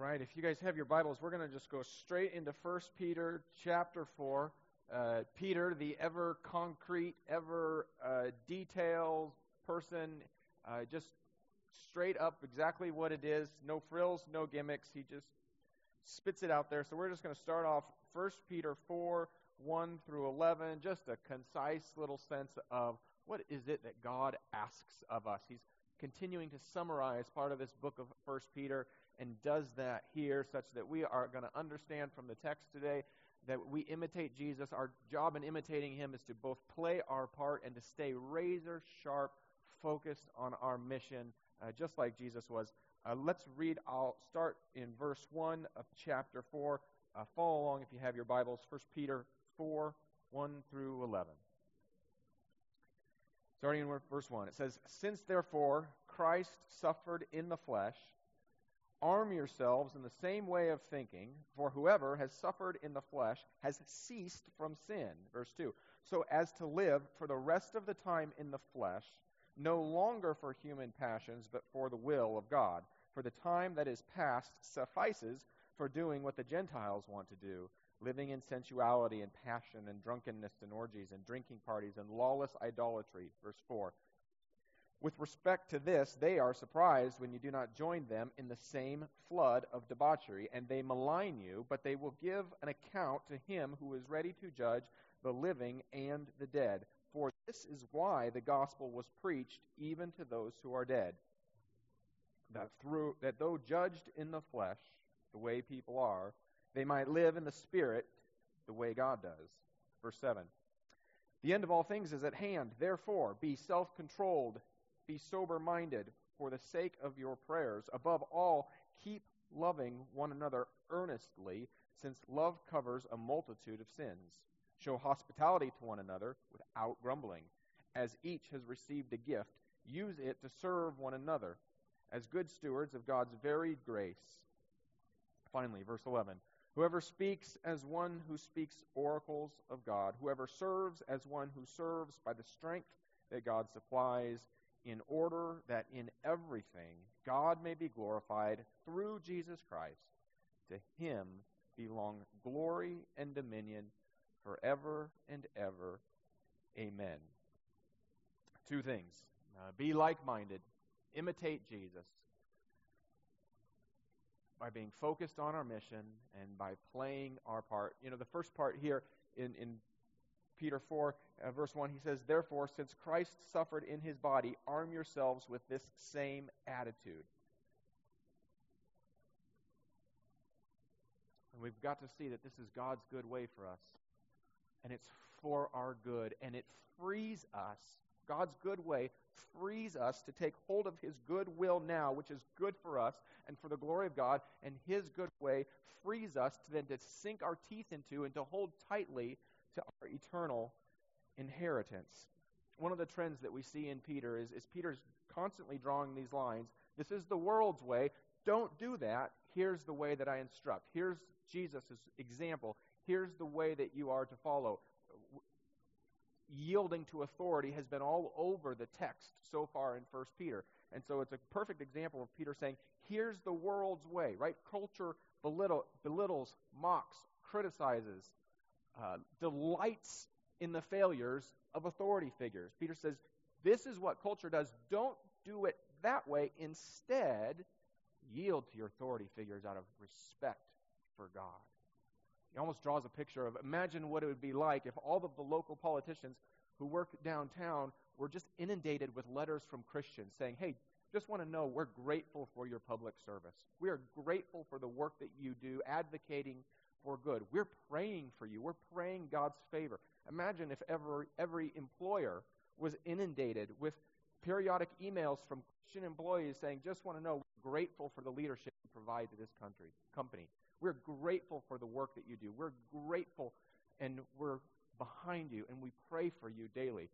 right, if you guys have your Bibles, we're going to just go straight into 1 Peter chapter 4. Uh, Peter, the ever concrete, ever uh, detailed person, uh, just straight up exactly what it is. No frills, no gimmicks. He just spits it out there. So we're just going to start off 1 Peter 4 1 through 11, just a concise little sense of what is it that God asks of us. He's continuing to summarize part of this book of 1 Peter and does that here such that we are going to understand from the text today that we imitate Jesus. Our job in imitating him is to both play our part and to stay razor sharp, focused on our mission, uh, just like Jesus was. Uh, let's read. I'll start in verse 1 of chapter 4. Uh, follow along if you have your Bibles. 1 Peter 4 1 through 11. Starting in verse 1, it says, Since therefore Christ suffered in the flesh, Arm yourselves in the same way of thinking, for whoever has suffered in the flesh has ceased from sin. Verse 2. So as to live for the rest of the time in the flesh, no longer for human passions, but for the will of God. For the time that is past suffices for doing what the Gentiles want to do, living in sensuality and passion and drunkenness and orgies and drinking parties and lawless idolatry. Verse 4. With respect to this, they are surprised when you do not join them in the same flood of debauchery, and they malign you, but they will give an account to him who is ready to judge the living and the dead. For this is why the gospel was preached even to those who are dead, that through that though judged in the flesh, the way people are, they might live in the spirit, the way God does. Verse 7. The end of all things is at hand. Therefore, be self controlled be sober minded for the sake of your prayers. Above all, keep loving one another earnestly, since love covers a multitude of sins. Show hospitality to one another without grumbling. As each has received a gift, use it to serve one another as good stewards of God's varied grace. Finally, verse 11. Whoever speaks as one who speaks oracles of God, whoever serves as one who serves by the strength that God supplies, in order that in everything God may be glorified through Jesus Christ. To him belong glory and dominion forever and ever. Amen. Two things uh, be like minded, imitate Jesus by being focused on our mission and by playing our part. You know, the first part here in, in Peter 4, uh, verse 1, he says, Therefore, since Christ suffered in his body, arm yourselves with this same attitude. And we've got to see that this is God's good way for us. And it's for our good. And it frees us, God's good way frees us to take hold of his good will now, which is good for us and for the glory of God. And his good way frees us to then to sink our teeth into and to hold tightly to our eternal inheritance. One of the trends that we see in Peter is, is Peter's constantly drawing these lines. This is the world's way. Don't do that. Here's the way that I instruct. Here's Jesus' example. Here's the way that you are to follow. Yielding to authority has been all over the text so far in 1 Peter. And so it's a perfect example of Peter saying, here's the world's way, right? Culture belittle, belittles, mocks, criticizes, uh, delights in the failures of authority figures. Peter says, This is what culture does. Don't do it that way. Instead, yield to your authority figures out of respect for God. He almost draws a picture of imagine what it would be like if all of the local politicians who work downtown were just inundated with letters from Christians saying, Hey, just want to know we're grateful for your public service. We are grateful for the work that you do advocating for good. We're praying for you. We're praying God's favor. Imagine if every, every employer was inundated with periodic emails from Christian employees saying, just want to know, we're grateful for the leadership you provide to this country, company. We're grateful for the work that you do. We're grateful and we're behind you and we pray for you daily.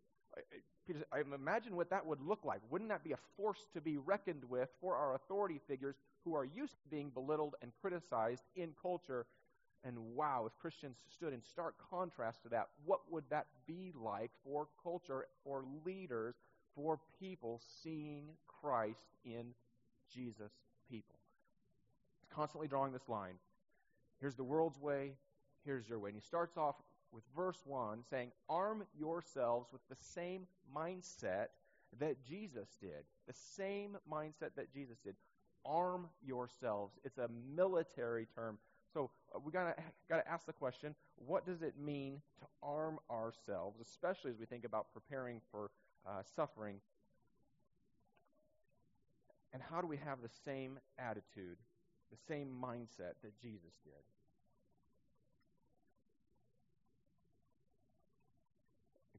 Peter, I imagine what that would look like. Wouldn't that be a force to be reckoned with for our authority figures who are used to being belittled and criticized in culture and wow, if Christians stood in stark contrast to that, what would that be like for culture, for leaders, for people seeing Christ in Jesus' people? He's constantly drawing this line. Here's the world's way, here's your way. And he starts off with verse 1 saying, Arm yourselves with the same mindset that Jesus did. The same mindset that Jesus did. Arm yourselves. It's a military term. So uh, we gotta gotta ask the question: What does it mean to arm ourselves, especially as we think about preparing for uh, suffering? And how do we have the same attitude, the same mindset that Jesus did?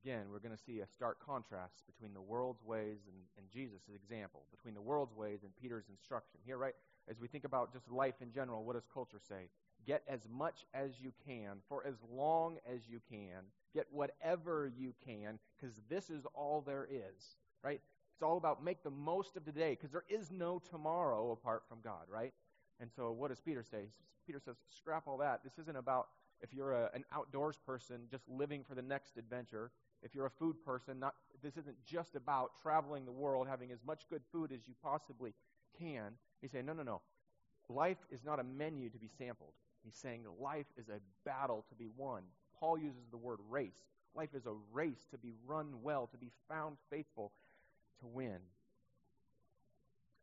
again, we're going to see a stark contrast between the world's ways and, and Jesus' example, between the world's ways and Peter's instruction. Here, right, as we think about just life in general, what does culture say? Get as much as you can for as long as you can. Get whatever you can because this is all there is, right? It's all about make the most of today because there is no tomorrow apart from God, right? And so what does Peter say? Peter says, scrap all that. This isn't about if you're a, an outdoors person just living for the next adventure if you're a food person, not, this isn't just about traveling the world, having as much good food as you possibly can. He's saying, no, no, no. Life is not a menu to be sampled. He's saying life is a battle to be won. Paul uses the word race. Life is a race to be run well, to be found faithful, to win.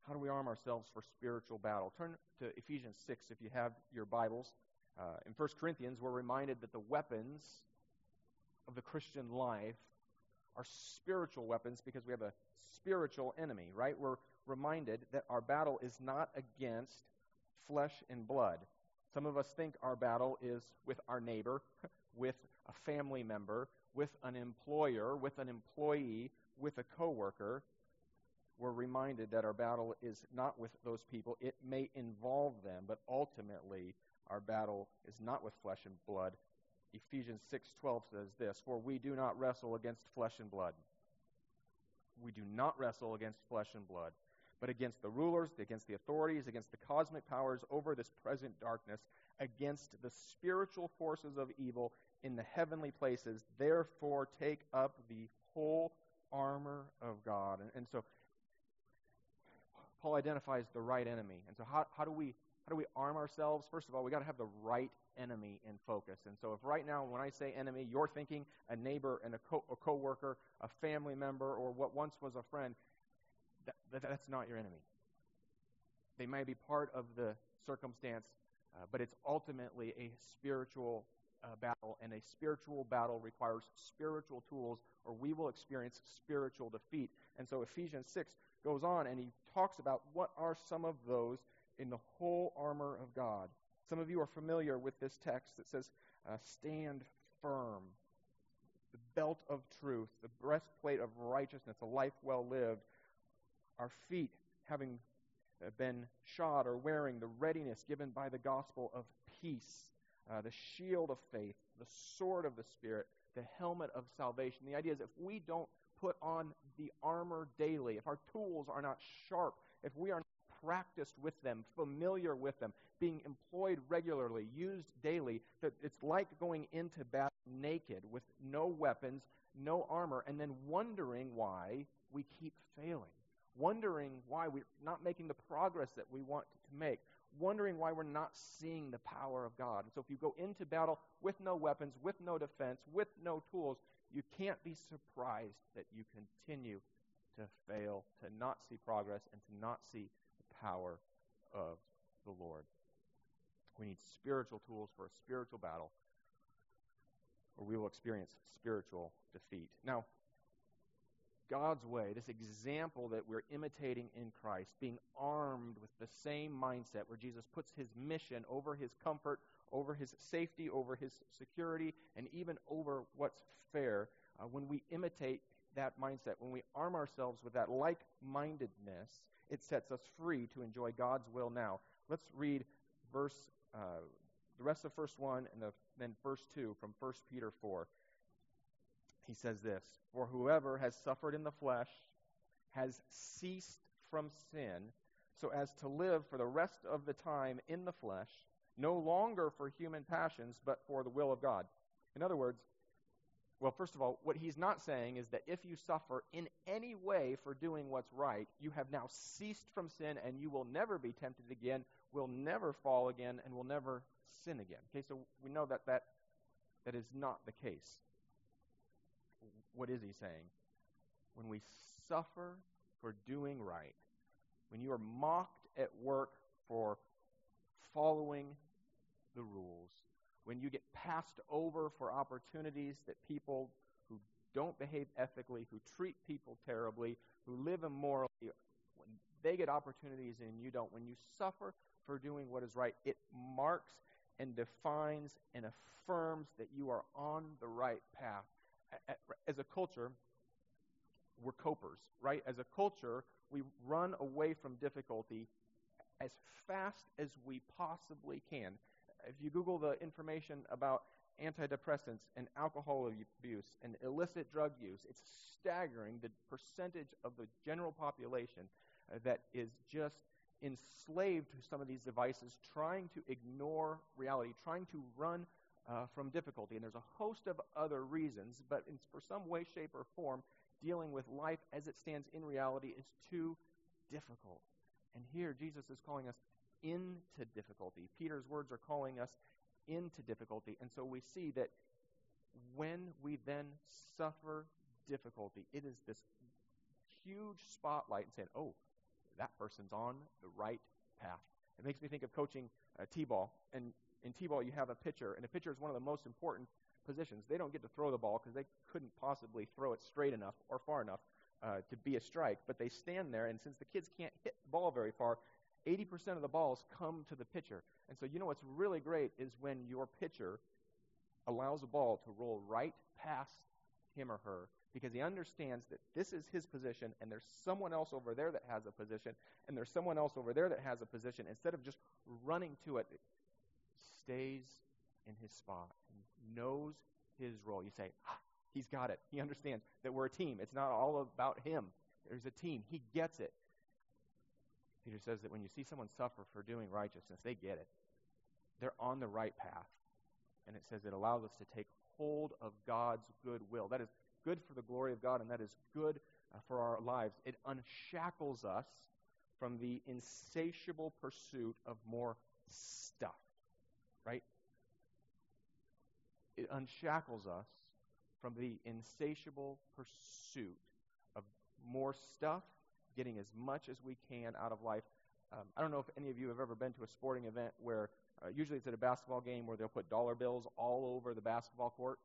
How do we arm ourselves for spiritual battle? Turn to Ephesians 6 if you have your Bibles. Uh, in 1 Corinthians, we're reminded that the weapons of the Christian life are spiritual weapons because we have a spiritual enemy, right? We're reminded that our battle is not against flesh and blood. Some of us think our battle is with our neighbor, with a family member, with an employer, with an employee, with a coworker. We're reminded that our battle is not with those people. It may involve them, but ultimately our battle is not with flesh and blood, Ephesians 6:12 says this, "For we do not wrestle against flesh and blood. We do not wrestle against flesh and blood, but against the rulers, against the authorities, against the cosmic powers over this present darkness, against the spiritual forces of evil in the heavenly places. Therefore, take up the whole armor of God." And, and so Paul identifies the right enemy. And so how, how do we how do we arm ourselves? First of all, we got to have the right enemy in focus. And so, if right now, when I say enemy, you're thinking a neighbor and a, co- a coworker, a family member, or what once was a friend, that, that, that's not your enemy. They may be part of the circumstance, uh, but it's ultimately a spiritual uh, battle, and a spiritual battle requires spiritual tools, or we will experience spiritual defeat. And so Ephesians 6 goes on, and he talks about what are some of those in the whole armor of God. Some of you are familiar with this text that says, uh, Stand firm. The belt of truth, the breastplate of righteousness, a life well lived. Our feet having uh, been shod or wearing the readiness given by the gospel of peace, uh, the shield of faith, the sword of the Spirit, the helmet of salvation. The idea is if we don't put on the armor daily, if our tools are not sharp, if we are not practiced with them, familiar with them, being employed regularly, used daily, that it's like going into battle naked with no weapons, no armor, and then wondering why we keep failing, wondering why we're not making the progress that we want to make, wondering why we're not seeing the power of God. And so if you go into battle with no weapons, with no defense, with no tools, you can't be surprised that you continue to fail, to not see progress, and to not see the power of the Lord. We need spiritual tools for a spiritual battle, or we will experience spiritual defeat. Now, God's way, this example that we're imitating in Christ, being armed with the same mindset where Jesus puts his mission over his comfort, over his safety, over his security, and even over what's fair, uh, when we imitate that mindset, when we arm ourselves with that like mindedness, it sets us free to enjoy God's will now. Let's read verse, uh, the rest of verse 1 and the, then verse 2 from 1 Peter 4. He says this For whoever has suffered in the flesh has ceased from sin, so as to live for the rest of the time in the flesh, no longer for human passions, but for the will of God. In other words, Well, first of all, what he's not saying is that if you suffer in any way for doing what's right, you have now ceased from sin and you will never be tempted again, will never fall again, and will never sin again. Okay, so we know that that, that is not the case. What is he saying? When we suffer for doing right, when you are mocked at work for following the rules, when you get passed over for opportunities that people who don't behave ethically, who treat people terribly, who live immorally, when they get opportunities and you don't, when you suffer for doing what is right, it marks and defines and affirms that you are on the right path. As a culture, we're copers, right? As a culture, we run away from difficulty as fast as we possibly can if you Google the information about antidepressants and alcohol abuse and illicit drug use, it's staggering the percentage of the general population uh, that is just enslaved to some of these devices, trying to ignore reality, trying to run uh, from difficulty. And there's a host of other reasons, but in, for some way, shape, or form, dealing with life as it stands in reality is too difficult. And here, Jesus is calling us into difficulty. Peter's words are calling us into difficulty. And so we see that when we then suffer difficulty, it is this huge spotlight and saying, oh, that person's on the right path. It makes me think of coaching uh, T-ball. And in T-ball, you have a pitcher, and a pitcher is one of the most important positions. They don't get to throw the ball because they couldn't possibly throw it straight enough or far enough uh, to be a strike. But they stand there, and since the kids can't hit the ball very far, 80% of the balls come to the pitcher. And so, you know what's really great is when your pitcher allows a ball to roll right past him or her because he understands that this is his position and there's someone else over there that has a position and there's someone else over there that has a position. Instead of just running to it, it stays in his spot and knows his role. You say, ah, he's got it. He understands that we're a team. It's not all about him. There's a team. He gets it. Peter says that when you see someone suffer for doing righteousness, they get it. They're on the right path. And it says it allows us to take hold of God's good will. That is good for the glory of God, and that is good uh, for our lives. It unshackles us from the insatiable pursuit of more stuff, right? It unshackles us from the insatiable pursuit of more stuff getting as much as we can out of life. Um, I don't know if any of you have ever been to a sporting event where uh, usually it's at a basketball game where they'll put dollar bills all over the basketball court,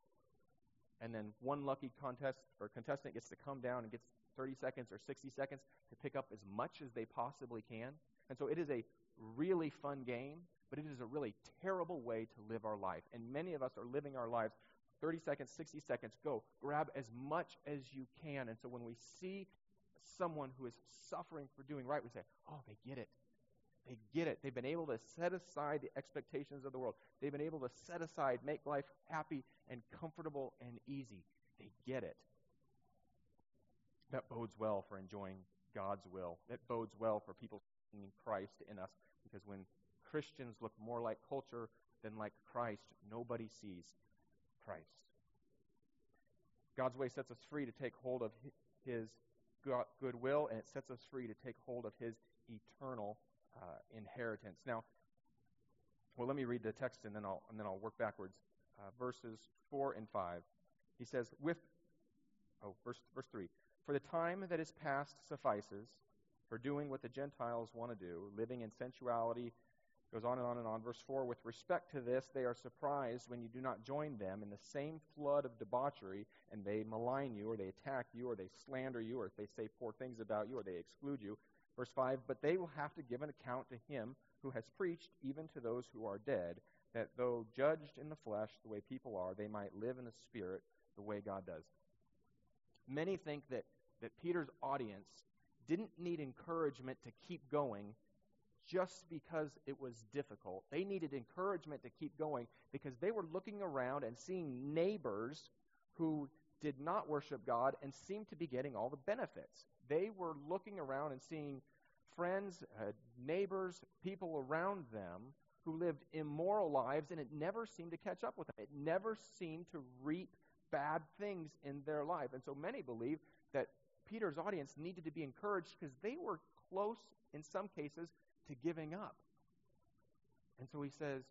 and then one lucky contest or contestant gets to come down and gets 30 seconds or 60 seconds to pick up as much as they possibly can. And so it is a really fun game, but it is a really terrible way to live our life. And many of us are living our lives 30 seconds, 60 seconds, go. Grab as much as you can. And so when we see someone who is suffering for doing right, we say, oh, they get it. They get it. They've been able to set aside the expectations of the world. They've been able to set aside, make life happy and comfortable and easy. They get it. That bodes well for enjoying God's will. That bodes well for people seeing Christ in us. Because when Christians look more like culture than like Christ, nobody sees Christ. God's way sets us free to take hold of His goodwill, and it sets us free to take hold of his eternal uh, inheritance. Now, well, let me read the text and then I'll, and then I'll work backwards. Uh, verses 4 and 5. He says, with, oh, verse, verse 3. For the time that is past suffices for doing what the Gentiles want to do, living in sensuality, Goes on and on and on. Verse 4 With respect to this, they are surprised when you do not join them in the same flood of debauchery, and they malign you, or they attack you, or they slander you, or they say poor things about you, or they exclude you. Verse 5 But they will have to give an account to him who has preached, even to those who are dead, that though judged in the flesh the way people are, they might live in the spirit the way God does. Many think that, that Peter's audience didn't need encouragement to keep going just because it was difficult. They needed encouragement to keep going because they were looking around and seeing neighbors who did not worship God and seemed to be getting all the benefits. They were looking around and seeing friends, uh, neighbors, people around them who lived immoral lives, and it never seemed to catch up with them. It never seemed to reap bad things in their life. And so many believe that Peter's audience needed to be encouraged because they were close, in some cases, to giving up. And so he says,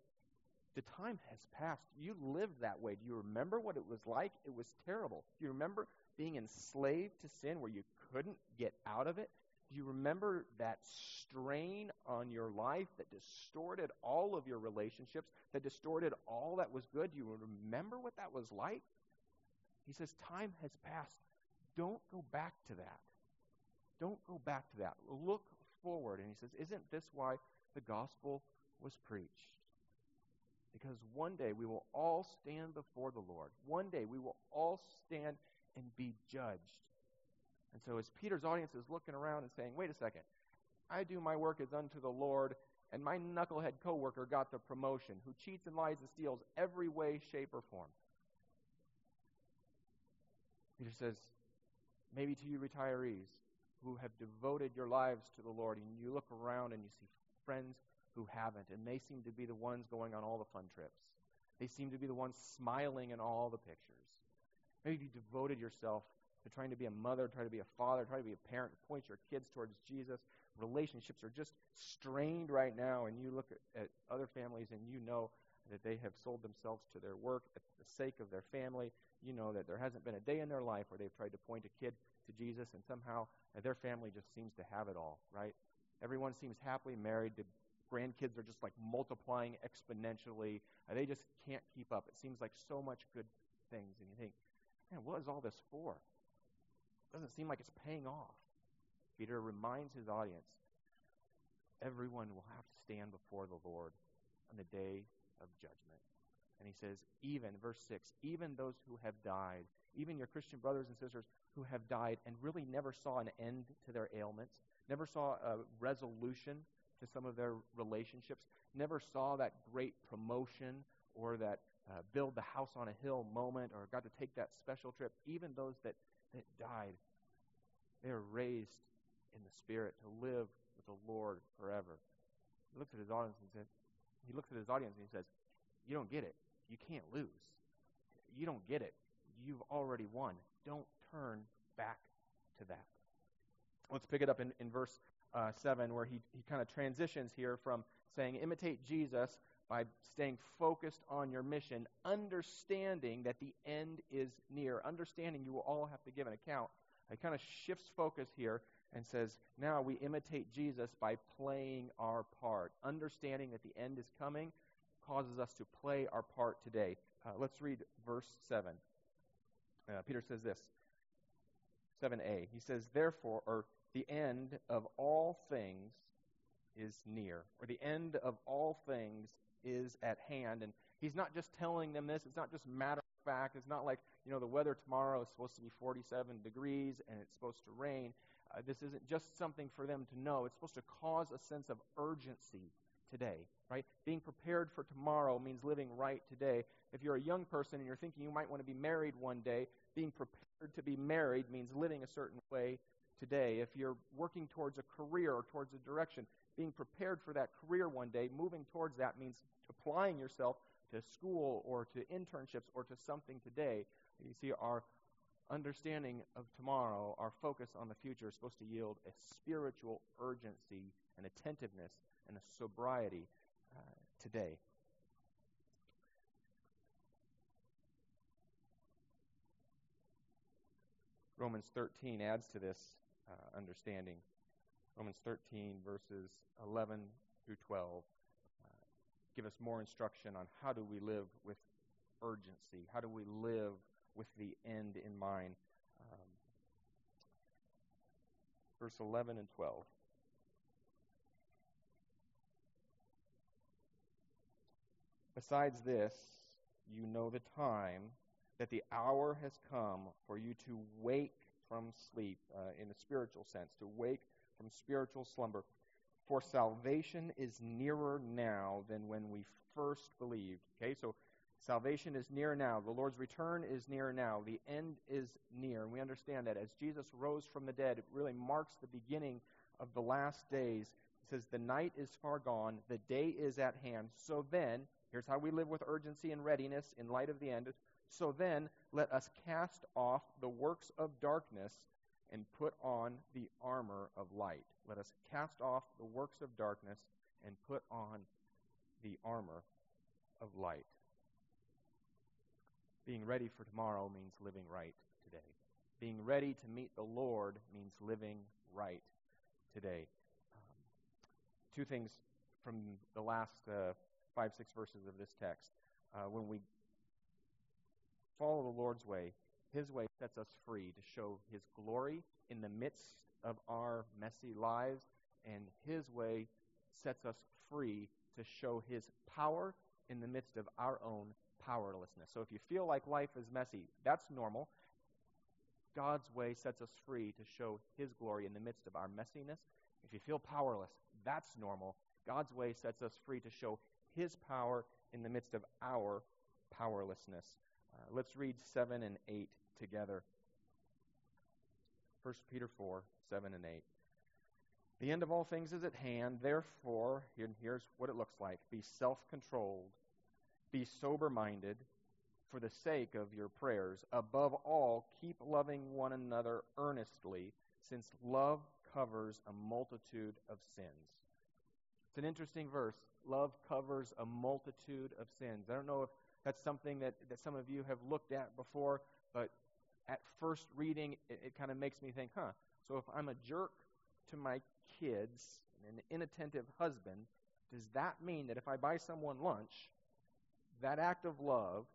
The time has passed. You lived that way. Do you remember what it was like? It was terrible. Do you remember being enslaved to sin where you couldn't get out of it? Do you remember that strain on your life that distorted all of your relationships, that distorted all that was good? Do you remember what that was like? He says, Time has passed. Don't go back to that. Don't go back to that. Look forward. And he says, Isn't this why the gospel was preached? Because one day we will all stand before the Lord. One day we will all stand and be judged. And so, as Peter's audience is looking around and saying, wait a second, I do my work as unto the Lord, and my knucklehead coworker got the promotion, who cheats and lies and steals every way, shape, or form. Peter says, maybe to you retirees who have devoted your lives to the Lord, and you look around and you see friends who haven't, and they seem to be the ones going on all the fun trips. They seem to be the ones smiling in all the pictures. Maybe you devoted yourself to trying to be a mother, trying to be a father, trying to be a parent, point your kids towards Jesus. Relationships are just strained right now, and you look at, at other families and you know that they have sold themselves to their work at the sake of their family. You know that there hasn't been a day in their life where they've tried to point a kid to Jesus, and somehow uh, their family just seems to have it all, right? Everyone seems happily married. The grandkids are just like multiplying exponentially. They just can't keep up. It seems like so much good things, and you think, man, what is all this for? It doesn't seem like it's paying off. Peter reminds his audience everyone will have to stand before the Lord on the day of judgment. And he says, even, verse 6, even those who have died, even your Christian brothers and sisters who have died and really never saw an end to their ailments, never saw a resolution to some of their relationships, never saw that great promotion or that uh, build the house on a hill moment or got to take that special trip, even those that that died, they are raised in the Spirit to live with the Lord forever. He looks at his audience and says, he looks at his audience and he says, You don't get it. You can't lose. You don't get it. You've already won. Don't turn back to that. Let's pick it up in, in verse uh, 7, where he, he kind of transitions here from saying, Imitate Jesus by staying focused on your mission, understanding that the end is near, understanding you will all have to give an account. It kind of shifts focus here and says, now we imitate Jesus by playing our part. Understanding that the end is coming causes us to play our part today. Uh, let's read verse 7. Uh, Peter says this 7a. He says, therefore, or the end of all things is near, or the end of all things is at hand. And he's not just telling them this, it's not just matter of fact. It's not like, you know, the weather tomorrow is supposed to be 47 degrees and it's supposed to rain. Uh, this isn't just something for them to know. It's supposed to cause a sense of urgency today, right? Being prepared for tomorrow means living right today. If you're a young person and you're thinking you might want to be married one day, being prepared to be married means living a certain way today. If you're working towards a career or towards a direction, being prepared for that career one day, moving towards that means applying yourself to school or to internships or to something today. You see, our understanding of tomorrow, our focus on the future is supposed to yield a spiritual urgency, an attentiveness, and a sobriety uh, today. Romans 13 adds to this uh, understanding. Romans 13, verses 11 through 12, uh, give us more instruction on how do we live with urgency? How do we live with the end in mind? Um, verse 11 and 12. Besides this, you know the time, that the hour has come for you to wake from sleep, uh, in a spiritual sense, to wake from spiritual slumber. For salvation is nearer now than when we first believed. Okay, so salvation is near now. The Lord's return is near now. The end is near. And we understand that as Jesus rose from the dead, it really marks the beginning of the last days. It says, The night is far gone, the day is at hand. So then, here's how we live with urgency and readiness in light of the end. So then, let us cast off the works of darkness and put on the armor of light. Let us cast off the works of darkness and put on the armor of light. Being ready for tomorrow means living right today. Being ready to meet the Lord means living right today. Um, two things from the last uh, five, six verses of this text. Uh, when we follow the Lord's way, His way sets us free to show His glory in the midst of our messy lives, and His way sets us free to show His power in the midst of our own powerlessness. So if you feel like life is messy, that's normal. God's way sets us free to show His glory in the midst of our messiness. If you feel powerless, that's normal. God's way sets us free to show His power in the midst of our powerlessness. Uh, let's read 7 and 8 together. 1 Peter 4 7 and 8. The end of all things is at hand. Therefore, and here's what it looks like be self controlled, be sober minded for the sake of your prayers. Above all, keep loving one another earnestly, since love covers a multitude of sins. It's an interesting verse. Love covers a multitude of sins. I don't know if that's something that, that some of you have looked at before, but at first reading, it, it kind of makes me think, huh, so if I'm a jerk to my kids an inattentive husband, does that mean that if I buy someone lunch, that act of love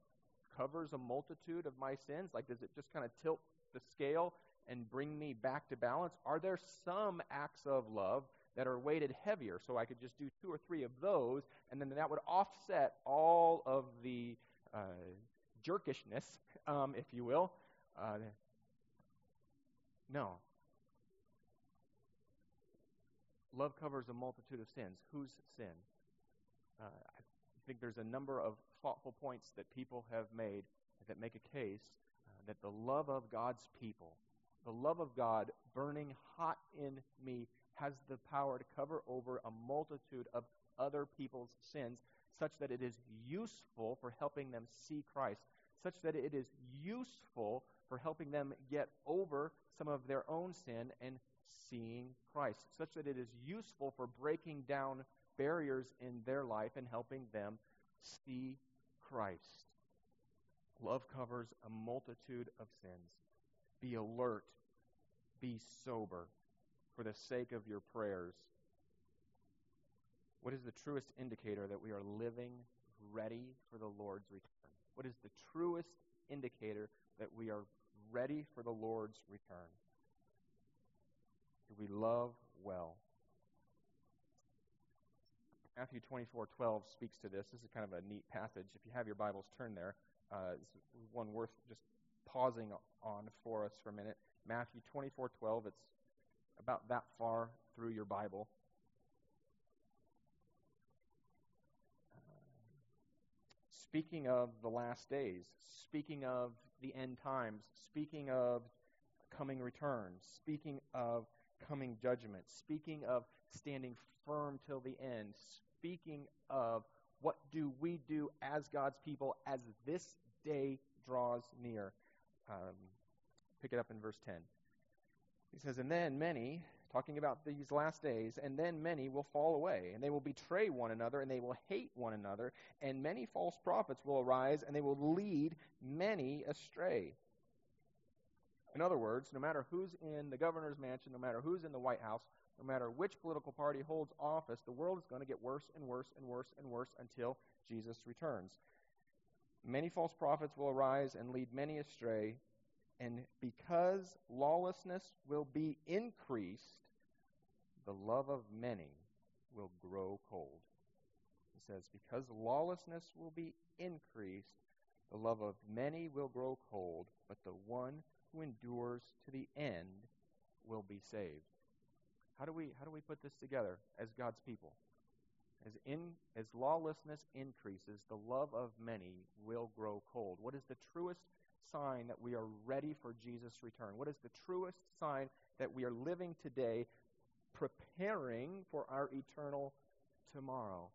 covers a multitude of my sins? Like, does it just kind of tilt the scale and bring me back to balance? Are there some acts of love that are weighted heavier so I could just do two or three of those, and then that would offset all of the uh, jerkishness, um, if you will? Uh, no. Love covers a multitude of sins. Whose sin? Uh, I think there's a number of thoughtful points that people have made that make a case uh, that the love of God's people, the love of God burning hot in me, has the power to cover over a multitude of other people's sins, such that it is useful for helping them see Christ, such that it is useful for helping them get over some of their own sin and seeing Christ, such that it is useful for breaking down barriers in their life and helping them see Christ. Love covers a multitude of sins. Be alert, be sober for the sake of your prayers. What is the truest indicator that we are living ready for the Lord's return? What is the truest indicator that we are ready for the Lord's return? Do we love well? Matthew 24:12 speaks to this. This is kind of a neat passage. If you have your Bibles, turn there. Uh, it's one worth just pausing on for us for a minute. Matthew 24:12. It's about that far through your Bible. speaking of the last days, speaking of the end times, speaking of coming returns, speaking of coming judgment, speaking of standing firm till the end, speaking of what do we do as God's people as this day draws near. Um, pick it up in verse 10. He says, And then many, talking about these last days, and then many will fall away, and they will betray one another, and they will hate one another, and many false prophets will arise, and they will lead many astray. In other words, no matter who's in the governor's mansion, no matter who's in the White House, no matter which political party holds office, the world is going to get worse and worse and worse and worse until Jesus returns. Many false prophets will arise and lead many astray, and because lawlessness will be increased, the love of many will grow cold. He says, Because lawlessness will be increased, the love of many will grow cold, but the one who endures to the end will be saved. How do we how do we put this together as God's people? As in as lawlessness increases, the love of many will grow cold. What is the truest sign that we are ready for Jesus' return? What is the truest sign that we are living today preparing for our eternal tomorrow?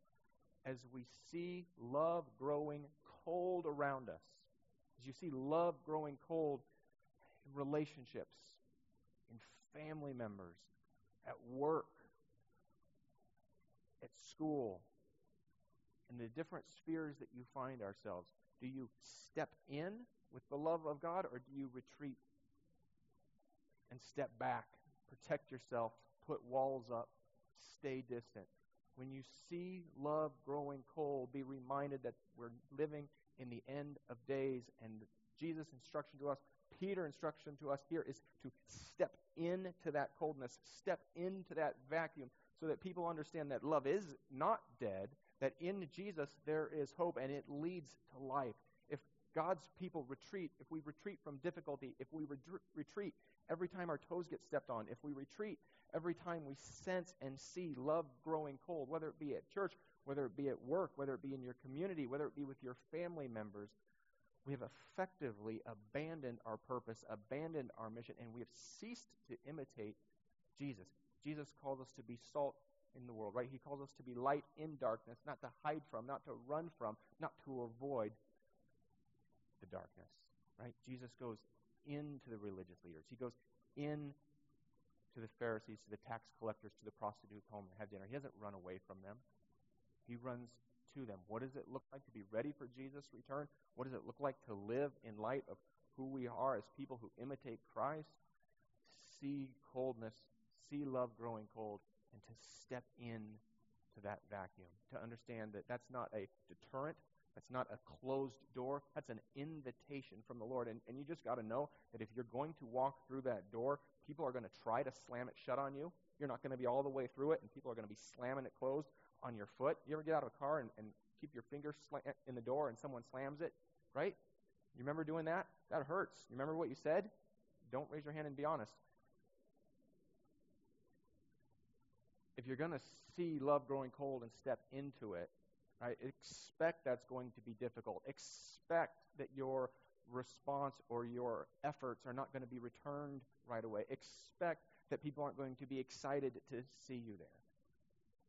As we see love growing cold around us, As you see love growing cold in relationships, in family members, at work, at school, in the different spheres that you find ourselves, do you step in with the love of God or do you retreat and step back, protect yourself, put walls up, stay distant? When you see love growing cold, be reminded that we're living in the end of days and Jesus' instruction to us, Peter's instruction to us here is to step into that coldness, step into that vacuum so that people understand that love is not dead, that in Jesus there is hope and it leads to life. God's people retreat, if we retreat from difficulty, if we retreat every time our toes get stepped on, if we retreat every time we sense and see love growing cold, whether it be at church, whether it be at work, whether it be in your community, whether it be with your family members, we have effectively abandoned our purpose, abandoned our mission, and we have ceased to imitate Jesus. Jesus calls us to be salt in the world, right? He calls us to be light in darkness, not to hide from, not to run from, not to avoid the darkness, right? Jesus goes into the religious leaders. He goes in to the Pharisees, to the tax collectors, to the prostitutes home and have dinner. He doesn't run away from them. He runs to them. What does it look like to be ready for Jesus' return? What does it look like to live in light of who we are as people who imitate Christ? See coldness, see love growing cold, and to step in to that vacuum. To understand that that's not a deterrent, that's not a closed door, that's an invitation from the Lord. And, and you just got to know that if you're going to walk through that door, people are going to try to slam it shut on you. You're not going to be all the way through it, and people are going to be slamming it closed on your foot. You ever get out of a car and, and keep your finger sla- eh, in the door and someone slams it, right? You remember doing that? That hurts. You remember what you said? Don't raise your hand and be honest. if you're going to see love growing cold and step into it, right, expect that's going to be difficult. Expect that your response or your efforts are not going to be returned right away. Expect that people aren't going to be excited to see you there.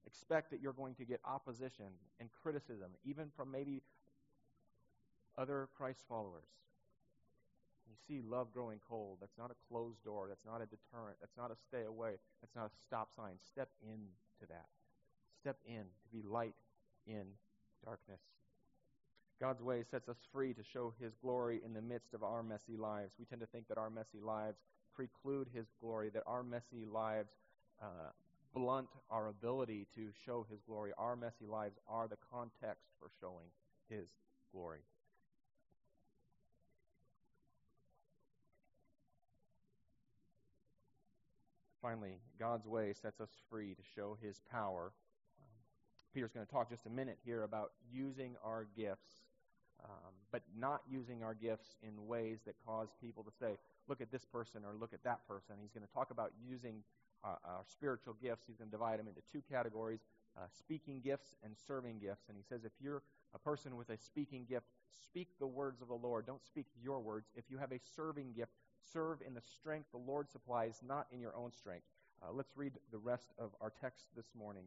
Expect that you're going to get opposition and criticism, even from maybe other Christ followers you see love growing cold, that's not a closed door. That's not a deterrent. That's not a stay away. That's not a stop sign. Step into that. Step in to be light in darkness. God's way sets us free to show His glory in the midst of our messy lives. We tend to think that our messy lives preclude His glory, that our messy lives uh, blunt our ability to show His glory. Our messy lives are the context for showing His glory. Finally, God's way sets us free to show his power. Peter's going to talk just a minute here about using our gifts, um, but not using our gifts in ways that cause people to say, look at this person or look at that person. He's going to talk about using uh, our spiritual gifts. He's going to divide them into two categories uh, speaking gifts and serving gifts. And he says, if you're a person with a speaking gift, speak the words of the Lord. Don't speak your words. If you have a serving gift, serve in the strength the Lord supplies, not in your own strength. Uh, let's read the rest of our text this morning.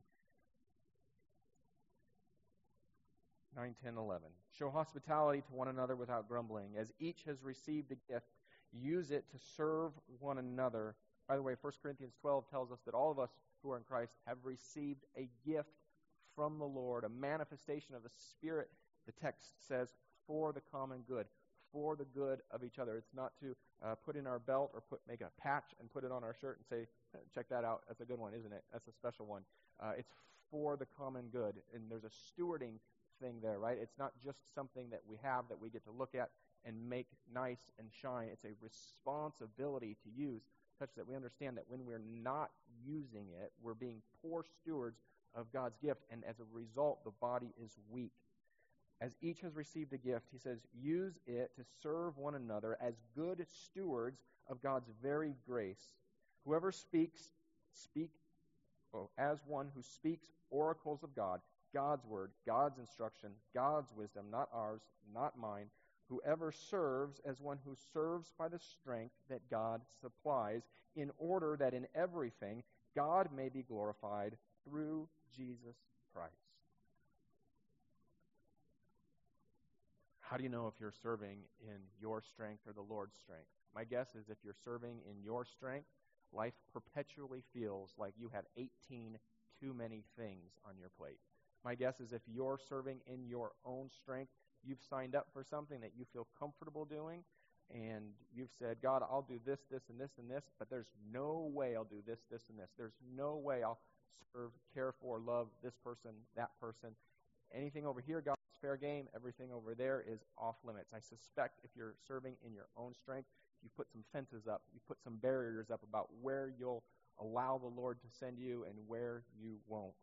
9, 10, 11. Show hospitality to one another without grumbling. As each has received a gift, use it to serve one another. By the way, 1 Corinthians 12 tells us that all of us who are in Christ have received a gift from the Lord, a manifestation of the Spirit, the text says, for the common good for the good of each other. It's not to uh, put in our belt or put make a patch and put it on our shirt and say, check that out. That's a good one, isn't it? That's a special one. Uh, it's for the common good. And there's a stewarding thing there, right? It's not just something that we have that we get to look at and make nice and shine. It's a responsibility to use such that we understand that when we're not using it, we're being poor stewards of God's gift, and as a result, the body is weak as each has received a gift, he says, use it to serve one another as good stewards of God's very grace. Whoever speaks, speak well, as one who speaks oracles of God, God's word, God's instruction, God's wisdom, not ours, not mine. Whoever serves as one who serves by the strength that God supplies, in order that in everything God may be glorified through Jesus Christ. How do you know if you're serving in your strength or the Lord's strength? My guess is if you're serving in your strength, life perpetually feels like you have 18 too many things on your plate. My guess is if you're serving in your own strength, you've signed up for something that you feel comfortable doing, and you've said, God, I'll do this, this, and this, and this, but there's no way I'll do this, this, and this. There's no way I'll serve, care for, love this person, that person. Anything over here, God's fair game. Everything over there is off limits. I suspect if you're serving in your own strength, you put some fences up, you put some barriers up about where you'll allow the Lord to send you and where you won't.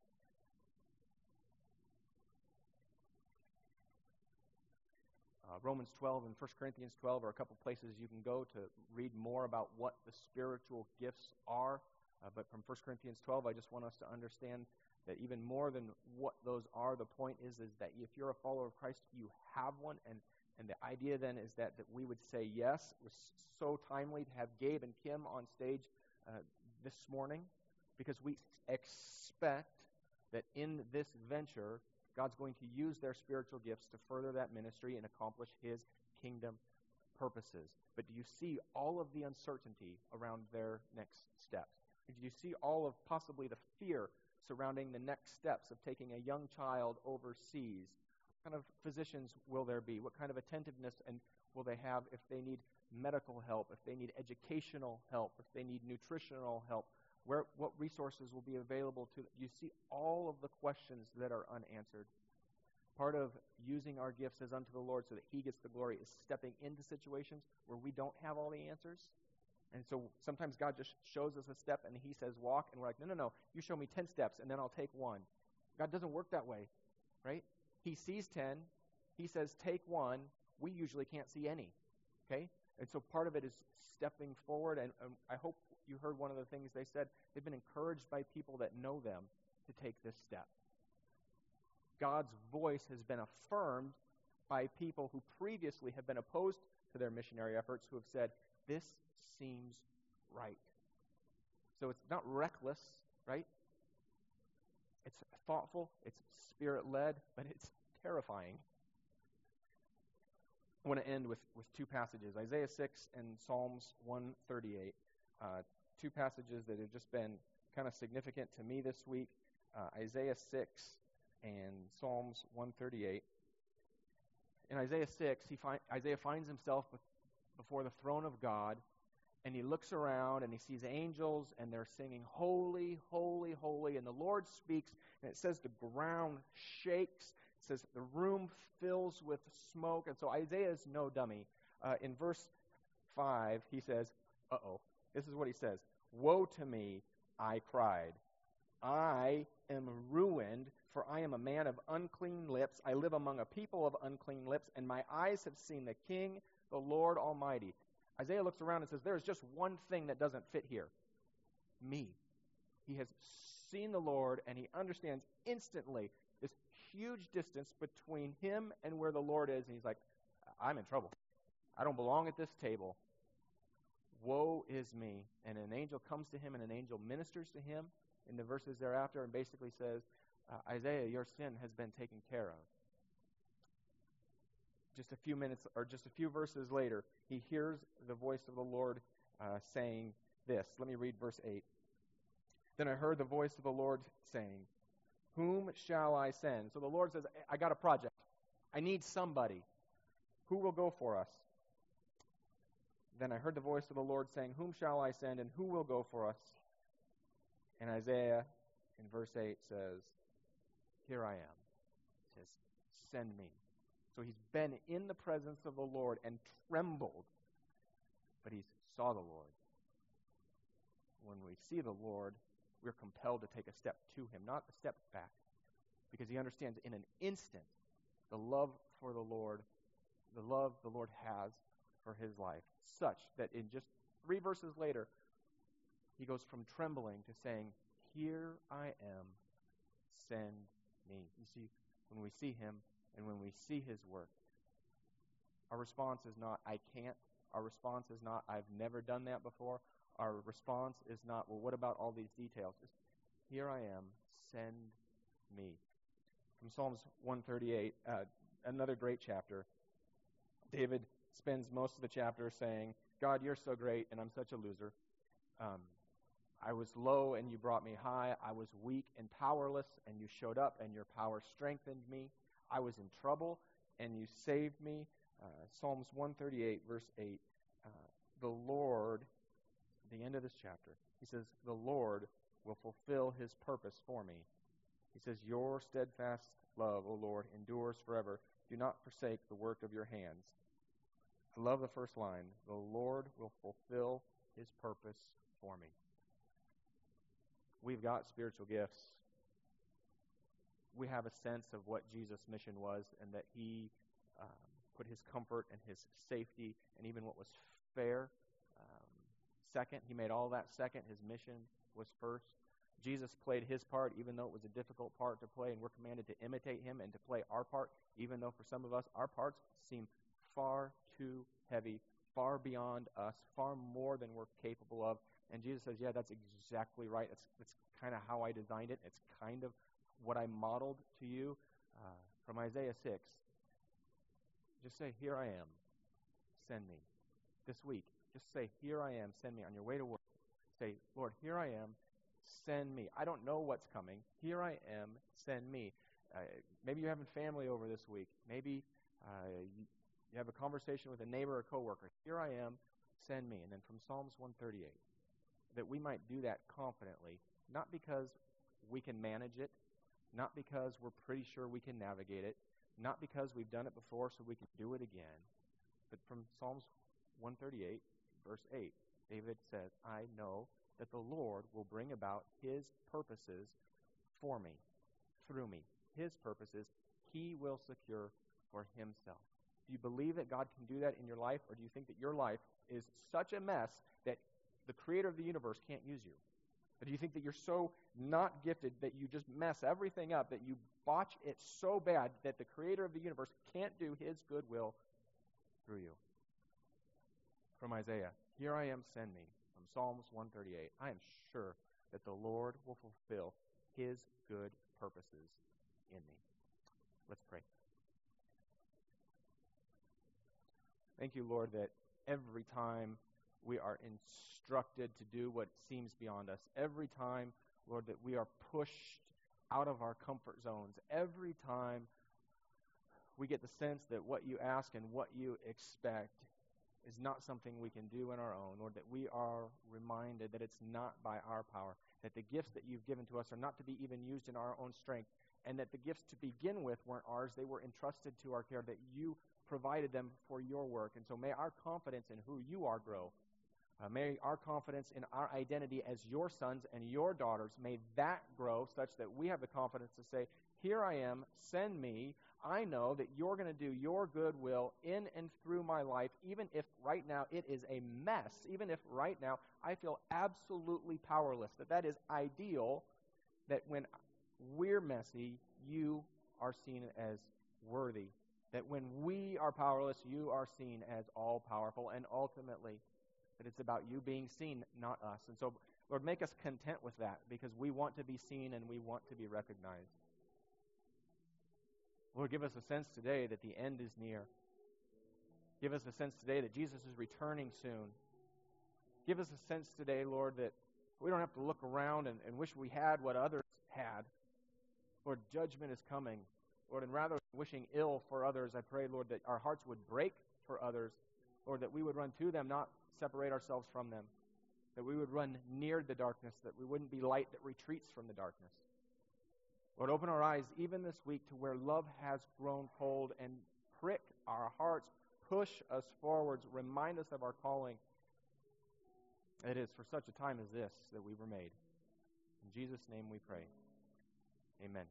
Uh, Romans 12 and 1 Corinthians 12 are a couple places you can go to read more about what the spiritual gifts are. Uh, but from 1 Corinthians 12, I just want us to understand that even more than what those are, the point is is that if you're a follower of Christ, you have one, and and the idea then is that that we would say yes. It was so timely to have Gabe and Kim on stage uh, this morning because we expect that in this venture God's going to use their spiritual gifts to further that ministry and accomplish His kingdom purposes. But do you see all of the uncertainty around their next steps? Do you see all of possibly the fear surrounding the next steps of taking a young child overseas? What kind of physicians will there be? What kind of attentiveness and will they have if they need medical help, if they need educational help, if they need nutritional help? Where, what resources will be available to? You see all of the questions that are unanswered. Part of using our gifts as unto the Lord so that He gets the glory is stepping into situations where we don't have all the answers. And so sometimes God just shows us a step and He says walk, and we're like, no, no, no, you show me 10 steps and then I'll take one. God doesn't work that way, right? He sees 10, He says take one. We usually can't see any, okay? And so part of it is stepping forward, and um, I hope you heard one of the things they said. They've been encouraged by people that know them to take this step. God's voice has been affirmed by people who previously have been opposed to their missionary efforts who have said, This seems right. So it's not reckless, right? It's thoughtful, it's spirit led, but it's terrifying. I want to end with, with two passages Isaiah 6 and Psalms 138. Uh, two passages that have just been kind of significant to me this week uh, Isaiah 6 and Psalms 138. In Isaiah 6, he find, Isaiah finds himself before the throne of God, and he looks around and he sees angels, and they're singing, Holy, holy, holy. And the Lord speaks, and it says the ground shakes. It says the room fills with smoke. And so Isaiah is no dummy. Uh, in verse 5, he says, Uh oh. This is what he says Woe to me, I cried. I am ruined, for I am a man of unclean lips. I live among a people of unclean lips, and my eyes have seen the King, the Lord Almighty. Isaiah looks around and says, There is just one thing that doesn't fit here me. He has seen the Lord, and he understands instantly huge distance between him and where the Lord is, and he's like, I'm in trouble. I don't belong at this table. Woe is me. And an angel comes to him, and an angel ministers to him in the verses thereafter and basically says, uh, Isaiah, your sin has been taken care of. Just a few minutes, or just a few verses later, he hears the voice of the Lord uh, saying this. Let me read verse 8. Then I heard the voice of the Lord saying, Whom shall I send? So the Lord says, I got a project. I need somebody. Who will go for us? Then I heard the voice of the Lord saying, Whom shall I send, and who will go for us? And Isaiah, in verse 8, says, Here I am. He says, Send me. So he's been in the presence of the Lord and trembled, but he saw the Lord. When we see the Lord, we're compelled to take a step to him, not a step back, because he understands in an instant the love for the Lord, the love the Lord has for his life, such that in just three verses later, he goes from trembling to saying, Here I am, send me. You see, when we see him and when we see his work, our response is not, I can't. Our response is not, I've never done that before. Our response is not, well, what about all these details? It's, Here I am, send me. From Psalms 138, uh, another great chapter. David spends most of the chapter saying, God, you're so great, and I'm such a loser. Um, I was low, and you brought me high. I was weak and powerless, and you showed up, and your power strengthened me. I was in trouble, and you saved me. Uh, Psalms 138, verse 8. Uh, the Lord, the end of this chapter, he says, The Lord will fulfill his purpose for me. He says, Your steadfast love, O Lord, endures forever. Do not forsake the work of your hands. I love the first line. The Lord will fulfill his purpose for me. We've got spiritual gifts. We have a sense of what Jesus' mission was and that he um, put his comfort and his safety and even what was fair second. He made all that second. His mission was first. Jesus played his part, even though it was a difficult part to play, and we're commanded to imitate him and to play our part, even though for some of us our parts seem far too heavy, far beyond us, far more than we're capable of. And Jesus says, Yeah, that's exactly right. That's, that's kind of how I designed it. It's kind of what I modeled to you uh, from Isaiah 6. Just say, Here I am. Send me. This week, just say, Here I am. Send me. On your way to work, say, Lord, here I am. Send me. I don't know what's coming. Here I am. Send me. Uh, maybe you're having family over this week. Maybe uh, you, you have a conversation with a neighbor or coworker. Here I am, send me. And then from Psalms 138, that we might do that confidently, not because we can manage it, not because we're pretty sure we can navigate it, not because we've done it before so we can do it again, but from Psalms 138, verse 8, David says, I know that the Lord will bring about his purposes for me, through me. His purposes he will secure for himself. Do you believe that God can do that in your life, or do you think that your life is such a mess that the creator of the universe can't use you? Or do you think that you're so not gifted that you just mess everything up, that you botch it so bad that the creator of the universe can't do his good will through you? From Isaiah, Here I am, send me. From Psalms 138, I am sure that the Lord will fulfill his good purposes in me. Let's pray. Thank you, Lord, that every time we are instructed to do what seems beyond us, every time, Lord, that we are pushed out of our comfort zones, every time we get the sense that what you ask and what you expect is not something we can do on our own, or that we are reminded that it's not by our power, that the gifts that you've given to us are not to be even used in our own strength, and that the gifts to begin with weren't ours, they were entrusted to our care, that you provided them for your work. And so may our confidence in who you are grow. Uh, may our confidence in our identity as your sons and your daughters, may that grow such that we have the confidence to say, Here I am, send me. I know that you're going to do your good will in and through my life, even if right now it is a mess, even if right now I feel absolutely powerless. That that is ideal, that when we're messy, you are seen as worthy that when we are powerless, you are seen as all powerful, and ultimately, that it's about you being seen, not us. And so, Lord, make us content with that because we want to be seen and we want to be recognized. Lord, give us a sense today that the end is near. Give us a sense today that Jesus is returning soon. Give us a sense today, Lord, that we don't have to look around and, and wish we had what others had. Lord, judgment is coming. Lord, and rather than wishing ill for others, I pray, Lord, that our hearts would break for others. Lord, that we would run to them, not separate ourselves from them. That we would run near the darkness, that we wouldn't be light that retreats from the darkness. Lord, open our eyes even this week to where love has grown cold and prick our hearts, push us forwards, remind us of our calling. It is for such a time as this that we were made. In Jesus' name we pray. Amen.